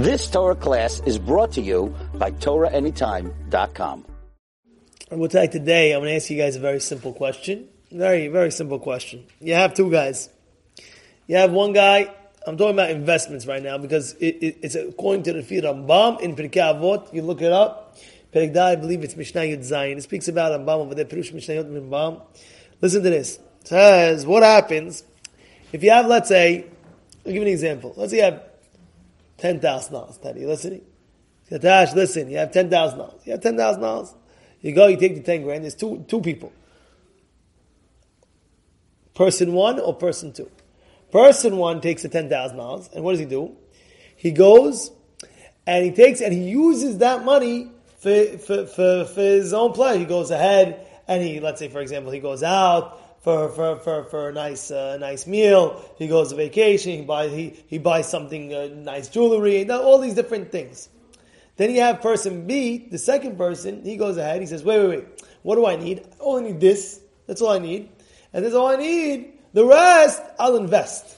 This Torah class is brought to you by TorahAnytime.com. We'll take today. I'm going to ask you guys a very simple question. Very, very simple question. You have two guys. You have one guy. I'm talking about investments right now because it, it, it's according to the Fir Rambam in Pirkei Avot. You look it up. Perek I believe it's Mishnah Yud Zayin. It speaks about Rambam over there. Pirush Mishnah Yud Rambam. Listen to this. It says what happens if you have, let's say, I'll give you an example. Let's say you have ten thousand dollars. Teddy, listening. Katash, listen. You have ten thousand dollars. You have ten thousand dollars. You go. You take the ten grand. There's two two people. Person one or person two. Person one takes the ten thousand dollars, and what does he do? He goes and he takes and he uses that money for, for, for, for his own pleasure. He goes ahead and he, let's say, for example, he goes out for, for, for, for a nice uh, nice meal. He goes to vacation. He buys he, he buys something uh, nice jewelry. All these different things. Then you have person B, the second person. He goes ahead. He says, "Wait, wait, wait. What do I need? I only need this. That's all I need. And that's all I need. The rest, I'll invest."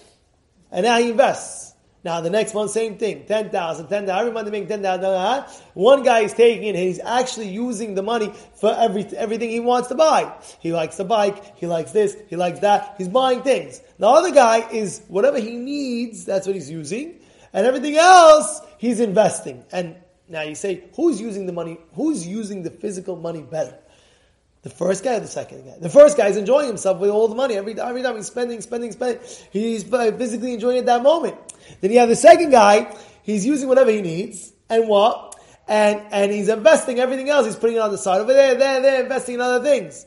And now he invests. Now the next one, same thing, 10,000, 10,000, every month they make 10,000. One guy is taking it and he's actually using the money for every, everything he wants to buy. He likes the bike, he likes this, he likes that, he's buying things. The other guy is whatever he needs, that's what he's using, and everything else, he's investing. And now you say, who's using the money, who's using the physical money better? The first guy or the second guy? The first guy is enjoying himself with all the money. Every, every time he's spending, spending, spending, he's uh, physically enjoying it that moment. Then you have the second guy, he's using whatever he needs, and what? And, and he's investing everything else. He's putting it on the side over there, there, there, investing in other things.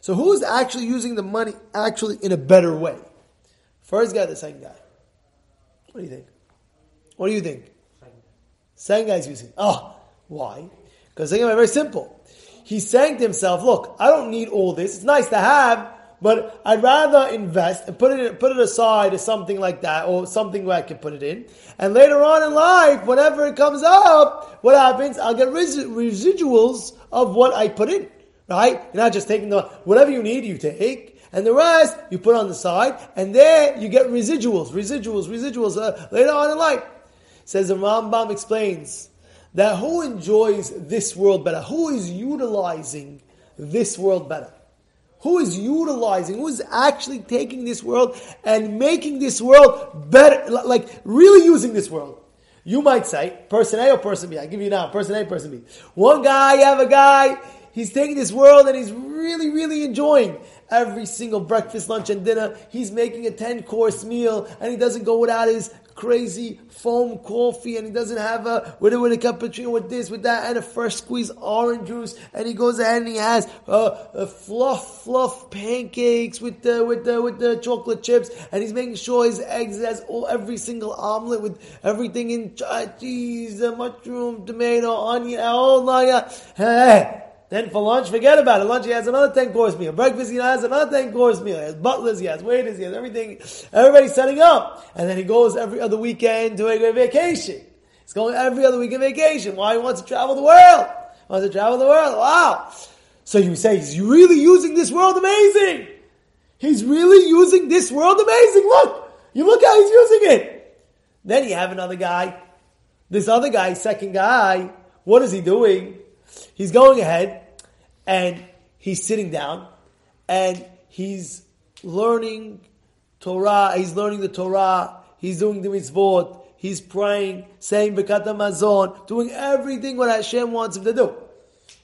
So who's actually using the money actually in a better way? First guy, the second guy. What do you think? What do you think? Second guy's using. Oh, why? Because the second guy very simple he's saying to himself, look, I don't need all this. It's nice to have, but I'd rather invest and put it put it aside or something like that, or something where I can put it in. And later on in life, whenever it comes up, what happens? I'll get residuals of what I put in. Right? You're not just taking the whatever you need, you take, and the rest you put on the side, and there you get residuals, residuals, residuals uh, later on in life. Says the Rambam explains that who enjoys this world better? Who is utilizing this world better? Who is utilizing, who is actually taking this world and making this world better, like really using this world? You might say, person A or person B. I give you now, person A, person B. One guy, you have a guy, he's taking this world and he's really, really enjoying every single breakfast, lunch, and dinner. He's making a 10 course meal and he doesn't go without his crazy foam coffee and he doesn't have a with a, with a cappuccino with this with that and a fresh squeezed orange juice and he goes ahead and he has uh, fluff fluff pancakes with the with the with the chocolate chips and he's making sure his eggs has all every single omelet with everything in cheese, mushroom, tomato, onion, all like Hey, then for lunch, forget about it. Lunch, he has another 10 course meal. Breakfast, he has another 10 course meal. He has butlers, he has waiters, he has everything. Everybody's setting up. And then he goes every other weekend to a great vacation. He's going every other weekend vacation. Why? He wants to travel the world. He wants to travel the world. Wow. So you say, he's really using this world amazing. He's really using this world amazing. Look. You look how he's using it. Then you have another guy. This other guy, second guy, what is he doing? He's going ahead and he's sitting down and he's learning Torah, he's learning the Torah, he's doing the mitzvot, he's praying, saying Birkat Hamazon, doing everything what Hashem wants him to do.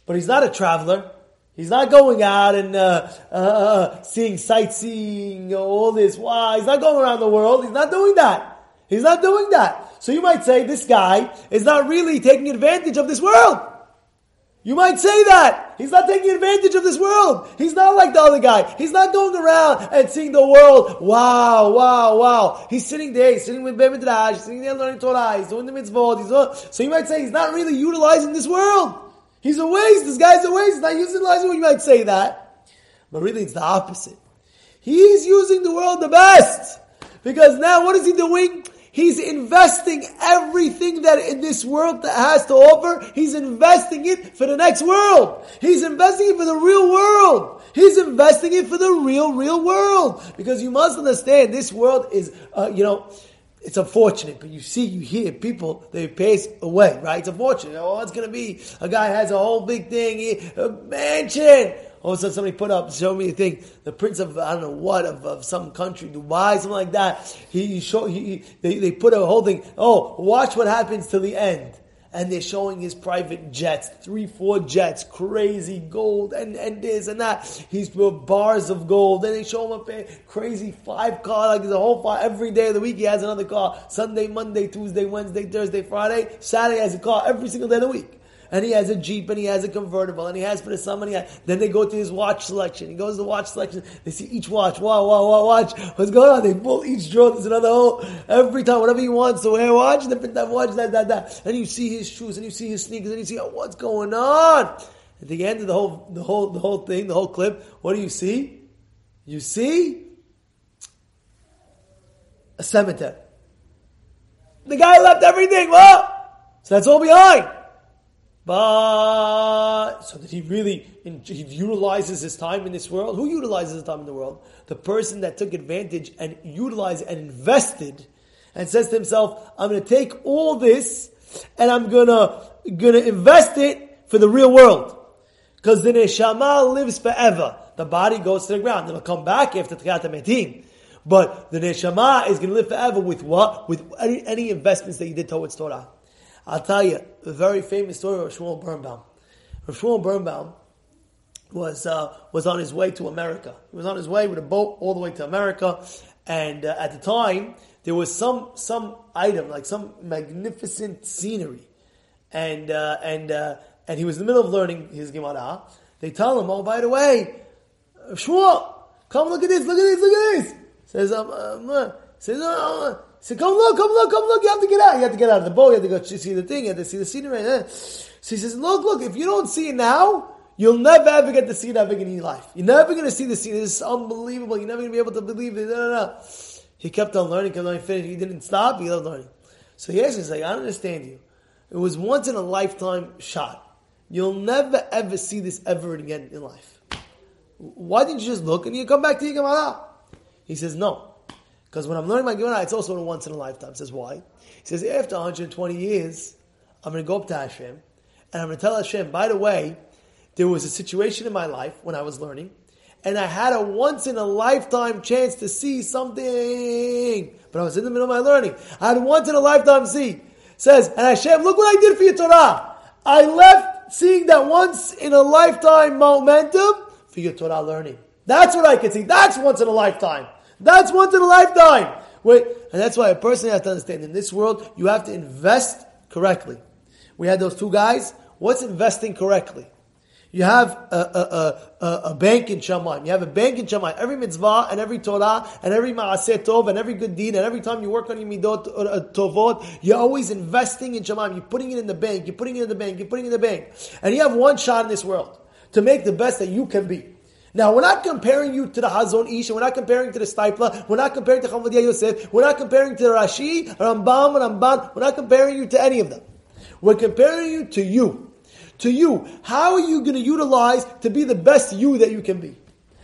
But he's not a traveler. He's not going out and uh, uh, uh seeing sightseeing, all this. Wow, he's not going around the world. He's not doing that. He's not doing that. So you might say this guy is not really taking advantage of this world. You might say that. He's not taking advantage of this world. He's not like the other guy. He's not going around and seeing the world. Wow, wow, wow. He's sitting there, he's sitting with Bemidrash, he's sitting there learning Torah, he's doing the mitzvot. He's doing, so you might say he's not really utilizing this world. He's a waste. This guy's a waste. He's not utilizing it. You might say that. But really it's the opposite. He's using the world the best. Because now what is he doing? He's investing everything that in this world that has to offer. He's investing it for the next world. He's investing it for the real world. He's investing it for the real, real world. Because you must understand, this world is, uh, you know, it's unfortunate, but you see, you hear people, they pass away, right? It's unfortunate. Oh, it's going to be, a guy has a whole big thing, a mansion. All of a sudden somebody put up, show me a thing, the prince of, I don't know what, of, of some country, Dubai, something like that. He, show, he, they, they put a whole thing, oh, watch what happens till the end and they're showing his private jets, three, four jets, crazy gold, and, and this and that. He's with bars of gold. Then they show him a crazy five car, like the whole five, every day of the week he has another car. Sunday, Monday, Tuesday, Wednesday, Thursday, Friday, Saturday has a car every single day of the week and he has a Jeep and he has a convertible and he has for the summer. And then they go to his watch selection. He goes to the watch selection. They see each watch. Wow, wow, wow, watch. What's going on? They pull each drawer. There's another hole. Every time, whatever he wants to wear, watch, different type watch, that, that, that. And you see his shoes and you see his sneakers and you see, oh, what's going on? At the end of the whole, the whole, the whole thing, the whole clip, what do you see? You see a cemetery. The guy left everything. Well, so that's all behind. But so that he really he utilizes his time in this world. Who utilizes his time in the world? The person that took advantage and utilized and invested, and says to himself, "I'm going to take all this and I'm gonna gonna invest it for the real world." Because the neshama lives forever. The body goes to the ground. It'll come back after Tchiyat Metim. But the neshama is going to live forever with what? With any, any investments that you did towards Torah. I'll tell you a very famous story of Shmuel Birnbaum. Shmuel Birnbaum was uh, was on his way to America. He was on his way with a boat all the way to America, and uh, at the time there was some some item like some magnificent scenery, and uh, and uh, and he was in the middle of learning his Gemara. They tell him, "Oh, by the way, Shmuel, come look at this, look at this, look at this." Says, um, um, says, oh, said, come look, come look, come look, you have to get out. You have to get out of the boat, you have to go see the thing, you have to see the scenery. So he says, look, look, if you don't see it now, you'll never ever get to see it ever again in your life. You're never going to see the scene. This is unbelievable. You're never going to be able to believe it. No, no, no. He kept on learning, kept on finishing. He didn't stop, he kept learning. So he asked he's like, I don't understand you. It was once in a lifetime shot. You'll never ever see this ever again in life. Why didn't you just look and you come back to your He says, no. Because when I'm learning my Gemara, it's also a once in a lifetime. Says why? He says after 120 years, I'm going to go up to Hashem and I'm going to tell Hashem, by the way, there was a situation in my life when I was learning, and I had a once in a lifetime chance to see something, but I was in the middle of my learning. I had once in a lifetime see. Says, and Hashem, look what I did for your Torah. I left seeing that once in a lifetime momentum for your Torah learning. That's what I can see. That's once in a lifetime. That's once in a lifetime. Wait, and that's why a person has to understand in this world, you have to invest correctly. We had those two guys. What's investing correctly? You have a, a, a, a bank in Shamayim. You have a bank in Shamayim. Every mitzvah and every Torah and every maaseh tov and every good deed and every time you work on your midot uh, tovot, you're always investing in Shamayim. You're putting it in the bank. You're putting it in the bank. You're putting it in the bank. And you have one shot in this world to make the best that you can be. Now, we're not comparing you to the Hazon Ish, we're not comparing to the Steipler, we're not comparing to Chavodia Yosef, we're not comparing to the Rashi, Rambam, Ramban, we're not comparing you to any of them. We're comparing you to you. To you. How are you going to utilize to be the best you that you can be?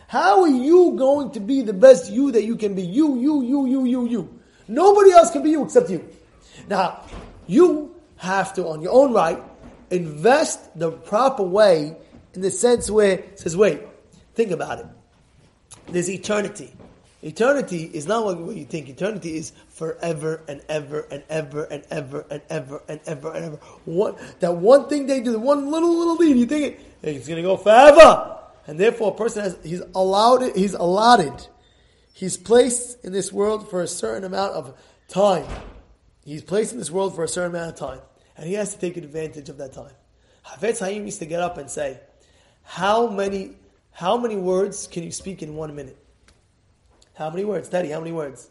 How are you going to be the best you that you can be? You, you, you, you, you, you. Nobody else can be you except you. Now, you have to, on your own right, invest the proper way in the sense where it says, wait, Think about it. There's eternity. Eternity is not what you think. Eternity is forever and ever and ever and ever and ever and ever and ever. What that one thing they do, the one little little deed, you think it, it's going to go forever, and therefore a person has he's allowed it, he's allotted, he's placed in this world for a certain amount of time. He's placed in this world for a certain amount of time, and he has to take advantage of that time. Hafetz Haim used to get up and say, "How many how many words can you speak in one minute? How many words? Daddy, how many words?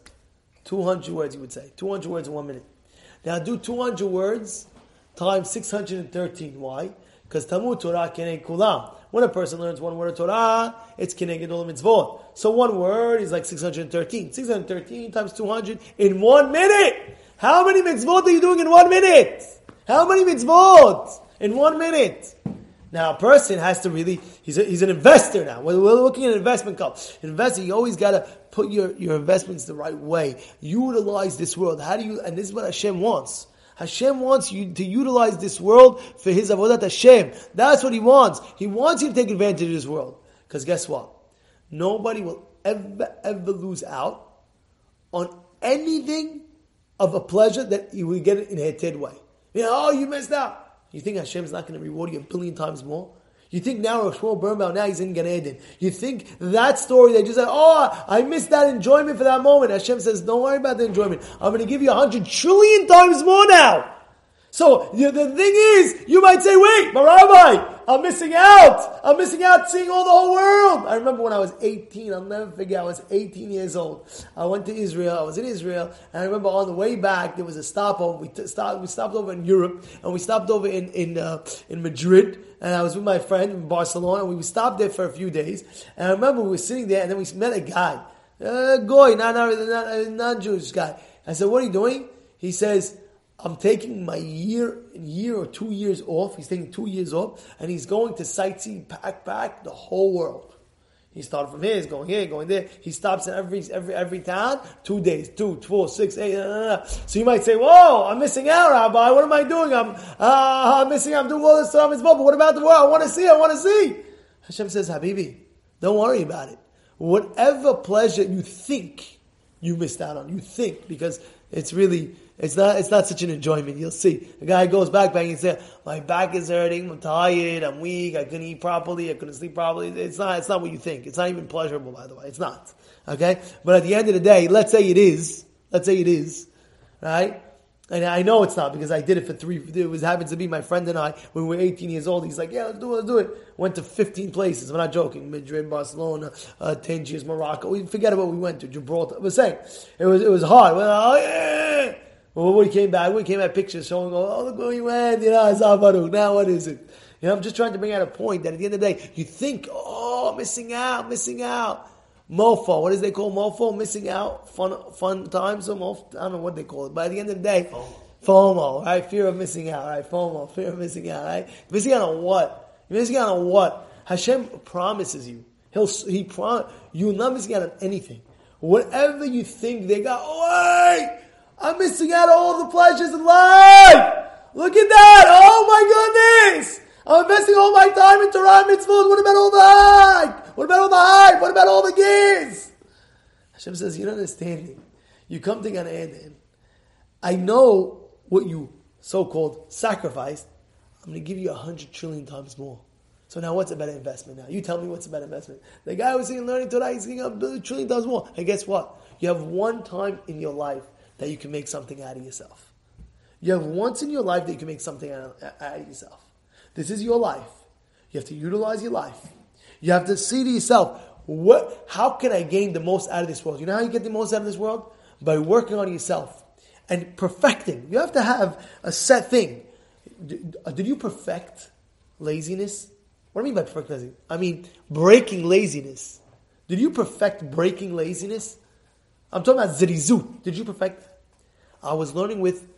200 words, you would say. 200 words in one minute. Now do 200 words times 613. Why? Because Talmud Torah keneg kulam. When a person learns one word of Torah, it's keneged all mitzvot. So one word is like 613. 613 times 200 in one minute. How many mitzvot are you doing in one minute? How many mitzvot in one minute? Now, a person has to really, he's, a, he's an investor now. We're, we're looking at an investment club. Investor, you always got to put your, your investments the right way. Utilize this world. How do you, and this is what Hashem wants. Hashem wants you to utilize this world for His avodat Hashem. That's what He wants. He wants you to take advantage of this world. Because guess what? Nobody will ever, ever lose out on anything of a pleasure that you will get in a heted way. You know, oh, you missed out. You think Hashem's not going to reward you a billion times more? You think now Rosh Birnbaum, now he's in Gan Eden. You think that story they just said, oh, I missed that enjoyment for that moment. Hashem says, don't worry about the enjoyment. I'm going to give you a hundred trillion times more now. So the, thing is, you might say, wait, but Rabbi, I'm missing out. I'm missing out seeing all the whole world. I remember when I was 18, I'll never forget, I was 18 years old. I went to Israel, I was in Israel, and I remember on the way back, there was a stopover. We, t- stopped, we stopped over in Europe, and we stopped over in, in, uh, in Madrid, and I was with my friend in Barcelona, and we stopped there for a few days. And I remember we were sitting there, and then we met a guy, a not, not, not, non-Jewish guy. I said, what are you doing? He says, I'm taking my year, year or two years off. He's taking two years off, and he's going to sightsee, pack, pack the whole world. He started from here, he's going here, going there. He stops in every every every town, two days, two, four, six, eight. So you might say, "Whoa, I'm missing out, Rabbi. What am I doing? I'm uh, I'm missing. I'm doing all this stuff. It's but what about the world? I want to see. I want to see." Hashem says, "Habibi, don't worry about it. Whatever pleasure you think you missed out on, you think because it's really." It's not, it's not such an enjoyment. You'll see. The guy goes back, back and says, my back is hurting, I'm tired, I'm weak, I couldn't eat properly, I couldn't sleep properly. It's not, it's not what you think. It's not even pleasurable, by the way. It's not. Okay? But at the end of the day, let's say it is. Let's say it is. Right? And I know it's not because I did it for three. It was happens to be my friend and I when we were 18 years old. He's like, "Yeah, let's do it, let's do it." Went to 15 places. I'm not joking. Madrid, Barcelona, uh, Tangiers, Morocco. We forget about what we went to. Gibraltar. I was saying it was it was hard. Well, oh, yeah. When we came back, he came back pictures showing, oh, look where he went, you know, Baruch. Now what is it? You know, I'm just trying to bring out a point that at the end of the day, you think, oh, missing out, missing out. Mofo, what is they call mofo? Missing out, fun, fun times, or mofo, I don't know what they call it. But at the end of the day, FOMO, right? Fear of missing out, right? FOMO, fear of missing out, right? Missing out on what? You're missing out on what? Hashem promises you. He'll, he prom, you're not missing out on anything. Whatever you think they got, oh, wait! Missing out all the pleasures in life. Look at that. Oh my goodness. I'm investing all my time in Torah mitzvot. What about all the hype? What about all the hype? What about all the gears? Hashem says, you don't understand me. You come to Gan Eden. I know what you so-called sacrificed. I'm going to give you a hundred trillion times more. So now what's a better investment now? You tell me what's a better investment. The guy was saying learning Torah, he's getting a trillion times more. And guess what? You have one time in your life that you can make something out of yourself. You have once in your life that you can make something out of yourself. This is your life. You have to utilize your life. You have to see to yourself, what, how can I gain the most out of this world? You know how you get the most out of this world? By working on yourself and perfecting. You have to have a set thing. Uh, did you perfect laziness? What do I mean by perfect laziness? I mean breaking laziness. Did you perfect breaking laziness? I'm talking about zirizut. Did you perfect I was learning with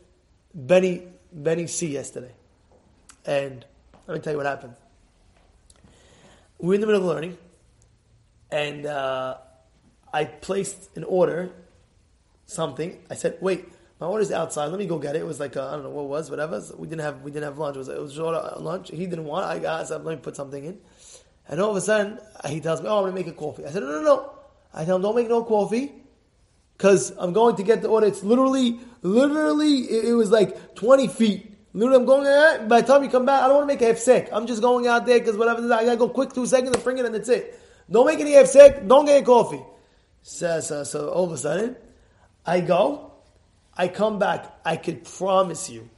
Benny Benny C yesterday, and let me tell you what happened. We were in the middle of learning, and uh, I placed an order, something. I said, "Wait, my order's outside. Let me go get it." It was like I don't know what it was, whatever. So we didn't have we didn't have lunch. It was it was order lunch. He didn't want. it. I got. Said, "Let me put something in." And all of a sudden, he tells me, "Oh, I'm to make a coffee." I said, "No, no, no." I tell him, "Don't make no coffee." Because I'm going to get the order. It's literally, literally, it, it was like 20 feet. Literally, I'm going, eh, by the time you come back, I don't want to make a sick. I'm just going out there because whatever, I gotta go quick two seconds and bring it and that's it. Don't make any sick. don't get coffee. So, so, so all of a sudden, I go, I come back, I could promise you,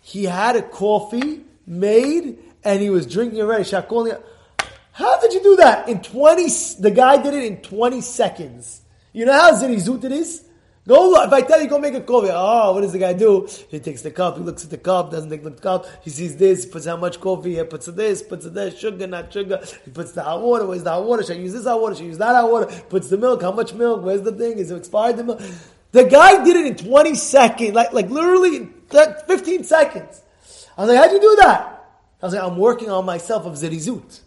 he had a coffee made and he was drinking already. How did you do that? In 20, the guy did it in 20 seconds. You know how zirizut it is? Go, if I tell you, go make a coffee. Oh, what does the guy do? He takes the cup, he looks at the cup, doesn't take the cup, he sees this, puts how much coffee, he puts this, puts this, sugar, not sugar. He puts the hot water, where's the hot water? Should I use this hot water? Should I use that hot water? Puts the milk, how much milk? Where's the thing? Is it expired the milk? The guy did it in 20 seconds, like, like literally 15 seconds. I was like, how'd you do that? I was like, I'm working on myself of zerizut.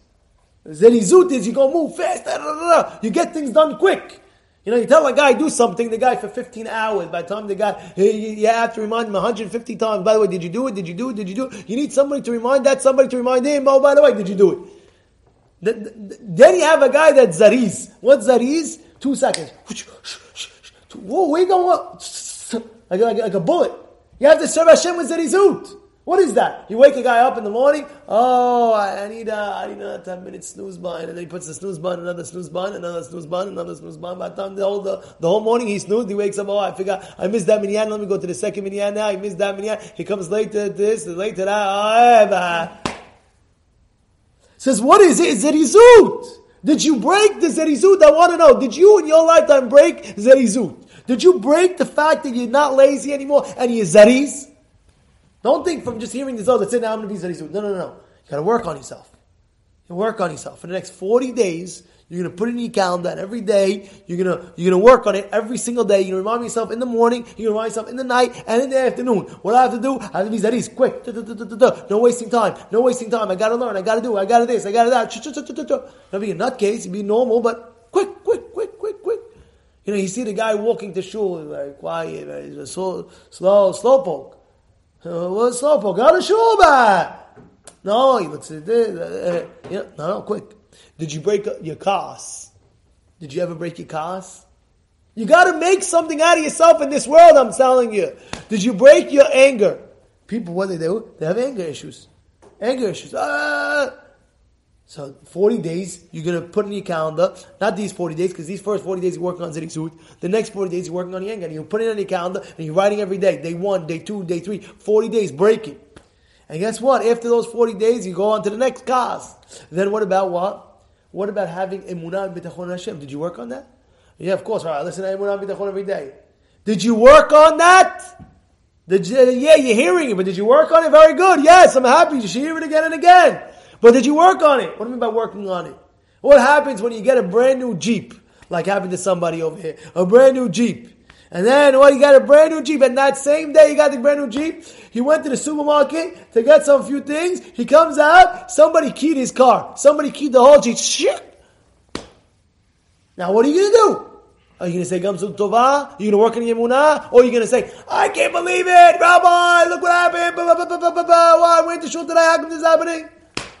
Zerizut is you go move fast, da, da, da, you get things done quick. You know, you tell a guy do something, the guy for 15 hours. By the time the guy, you have to remind him 150 times. By the way, did you do it? Did you do it? Did you do it? You need somebody to remind that somebody to remind him. Oh, by the way, did you do it? Then you have a guy that's zariz. What's zariz? Two seconds. Whoa, you going? Like, like, like a bullet. You have to serve Hashem with zarizut. What is that? You wake a guy up in the morning. Oh, I need a, I need uh, a ten minute snooze button, and then he puts the snooze button, another snooze button, another snooze button, another snooze button. By the time the whole the, the whole morning he snoozed, he wakes up. Oh, I forgot, I missed that minyan. Let me go to the second minyan now. He missed that minyan. He comes late to this, late to that. Oh, Says, what is it? Zerizut. Did you break the zerizut? I want to know. Did you in your lifetime break zerizut? Did you break the fact that you're not lazy anymore and you're zeriz? Don't think from just hearing this, oh, that's it, now I'm going to be Zarizut. No, no, no. You got to work on yourself. You work on yourself. For the next 40 days, you're going to put it in your calendar, and every day, you're going to, you're going to work on it every single day. You're going to remind yourself in the morning, you're going to remind yourself in the night, and in the afternoon. What I have to do? I have to be Zariz, quick. No wasting time. No wasting time. I got to learn. I got to do. I got to this. I got to that. Not be a nutcase. Be normal, but quick, quick, quick, quick, quick. You know, you see the guy walking to shul, very quiet, very slow, slow, slow poke. What's up? I Got a shuba. No, he looks at this. Uh, uh, no, no, quick. Did you break your cars? Did you ever break your cars? You got to make something out of yourself in this world. I'm telling you. Did you break your anger? People, what do they do? They have anger issues. Anger issues. Ah. So 40 days, you're going to put in your calendar, not these 40 days, because these first 40 days you're working on Zedek The next 40 days you're working on Yang, and you put it on your calendar, and you're writing every day. Day one, day two, day three, 40 days, break it. And guess what? After those 40 days, you go on to the next cause. Then what about what? What about having Emunah and Bitachon Hashem? Did you work on that? Yeah, of course. All right, listen to Emunah and Bitachon every day. Did you work on that? Did you, yeah, you're hearing it, but did you work on it? Very good. Yes, I'm happy. You should hear it again and again. But did you work on it? What do you mean by working on it? What happens when you get a brand new Jeep, like happened to somebody over here? A brand new Jeep. And then, well, you got a brand new Jeep, and that same day you got the brand new Jeep, he went to the supermarket to get some few things. He comes out, somebody keyed his car. Somebody keyed the whole Jeep. Shit! Now, what are you going to do? Are you going to say Gamsul Tova? Are you going to work in Yemunah? Or are you going to say, I can't believe it, Rabbi, look what happened, blah, blah, blah, blah, blah, blah. Why, I went to shul today, how come this is happening?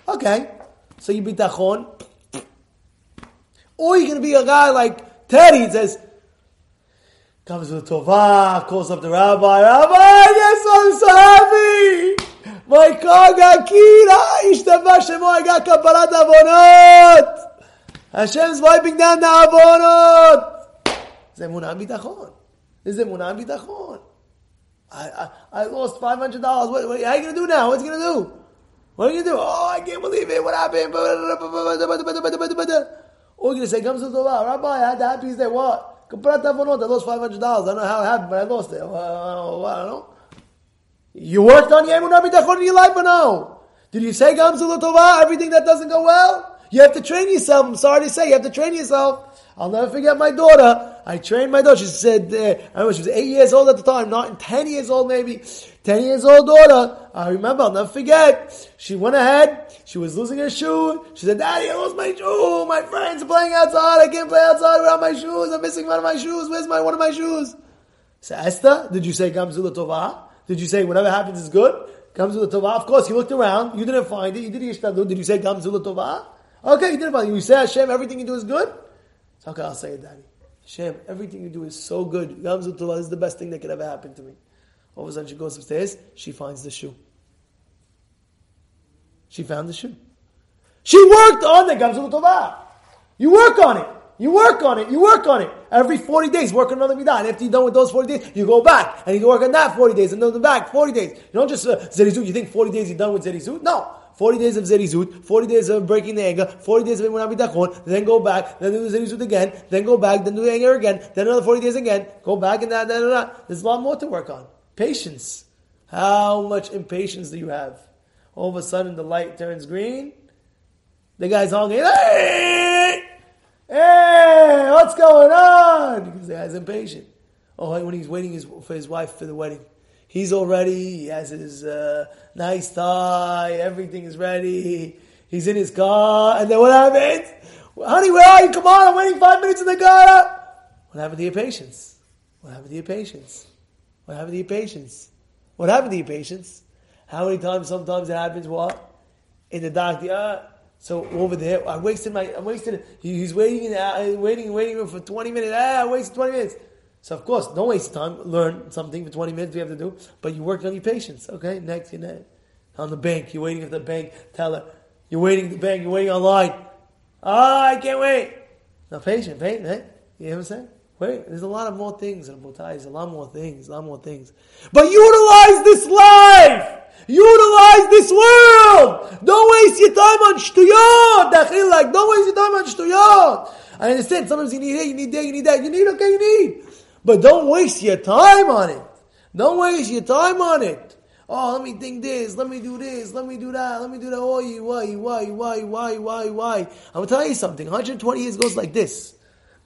Okay. So you bitachon. Or you're going to be a guy like Teddy and says, comes with Tovah, calls up the rabbi, Rabbi, yes, I'm so happy. My car got keyed. Ishtava Shemo, I got kaparat avonot. Hashem's wiping down the avonot. זה אמונה ביטחון. זה אמונה ביטחון. I, I, I lost $500. What, what, how are you going to do now? What's he going to do? What are you gonna do? Oh, I can't believe it. What happened? Or you're gonna say, "Comes to Rabbi, I had the happiest day. What? I lost five hundred dollars. I don't know how it happened, but I lost it. Well, I don't know. You worked on Yemun Abitachon in your life or no? Did you say Gamzu Tova? Everything that doesn't go well? You have to train yourself. I'm sorry to say, you have to train yourself. I'll never forget my daughter. I trained my daughter. She said, uh, I remember she was eight years old at the time, not ten years old maybe. Ten years old daughter. I remember, I'll never forget. She went ahead. She was losing her shoe. She said, Daddy, I lost my shoe. My friends are playing outside. I can't play outside without my shoes. I'm missing one of my shoes. Where's my one of my shoes? So Esther, did you say Gamzula Tovah? Did you say whatever happens is good? Gamzula Tovah. Of course, you looked around. You didn't find it. You did Yishtadlu. Did you say Gamzula Tovah? Okay, you didn't find it. You say Hashem, everything you do is good? So okay, I'll say it, Daddy. Hashem, everything you do is so good. Gamzula Tovah is the best thing that could ever happen to me. All of a sudden she goes upstairs, she finds the shoe. She found the shoe. She worked on the Gamzul Tovah. You work on it. You work on it. You work on it. Every 40 days, work on another midah. And after you're done with those 40 days, you go back. And you work on that 40 days. And then back 40 days. You don't just uh, zerizut. You think 40 days you're done with zerizut? No. 40 days of zerizut, 40 days of breaking the anger, 40 days of emunah bidachon, then go back, then do the zerizut again, then go back, then do the anger again, then another 40 days again, go back and that, that, that. There's a lot more to work on. Patience. How much impatience do you have? All of a sudden the light turns green. The guy's honking, hey! Hey! What's going on? Because the guy's impatient. Oh, when he's waiting for his wife for the wedding. He's all ready. He has his uh, nice tie. Everything is ready. He's in his car. And then what happens? Honey, where are you? Come on, I'm waiting five minutes in the car. What happened to your patience? What happened to your patience? What happened to your patience? What happened to your patience? How many times, sometimes it happens, what? In the doctor, uh, so over there, I wasted my, I wasted, he's waiting, uh, waiting, waiting room for 20 minutes. Ah, I wasted 20 minutes. So of course, don't waste time. Learn something for 20 minutes we have to do, but you work on your patience. Okay, next, you know, on the bank, you're waiting at the bank teller. You're waiting at the bank, you're waiting online. Ah, I can't wait. Now patient, eh? You know what I'm saying? Wait, there's a lot of more things, Rabotai. There's a lot more things, a lot more things. But utilize this life! Utilize this world! Don't waste your time on shtuyot! Like, don't waste your time on shtuyot! I understand, sometimes you need it, you need that, you need that, you need, okay, you need. But don't waste your time on it. Don't waste your time on it. Oh, let me think this, let me do this, let me do that, let me do that. Oh, why, why, why, why, why, why? I'm gonna tell you something. 120 years goes like this.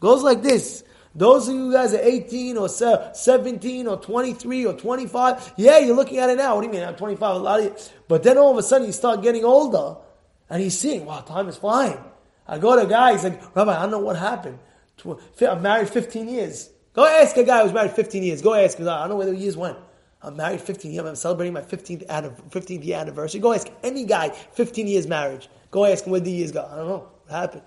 Goes like this. Those of you guys are 18 or 17 or 23 or 25, yeah, you're looking at it now. What do you mean? I'm 25, a lot of you. But then all of a sudden you start getting older and he's seeing, wow, time is flying. I go to a guy, he's like, Rabbi, I don't know what happened. I'm married 15 years. Go ask a guy who's married 15 years. Go ask him. I don't know where the years went. I'm married 15 years. I'm celebrating my 15th, 15th year anniversary. Go ask any guy 15 years marriage. Go ask him where the years go. I don't know what happened.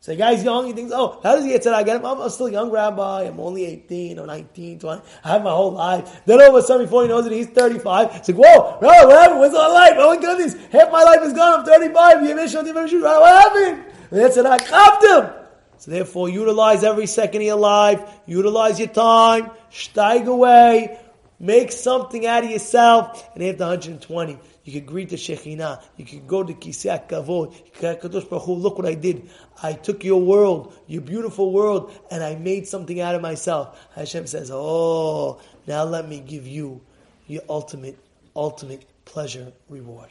So the guy's young, he thinks, oh, how does he get to that? I get him, I'm, still a young rabbi, I'm only 18 or 19, 20, I have my whole life. Then all of a sudden, before he knows it, he's 35. It's like, whoa, no, what happened? What's my life? Oh my goodness, half my life is gone, I'm 35, you what happened? That's it, I copped him. So therefore, utilize every second of your life, utilize your time, steig away, make something out of yourself, and after 120, you could greet the Shekhinah. You could go to Kisei Kavod. Kadosh Baruch Hu, look what I did. I took your world, your beautiful world, and I made something out of myself. Hashem says, oh, now let me give you your ultimate, ultimate pleasure reward.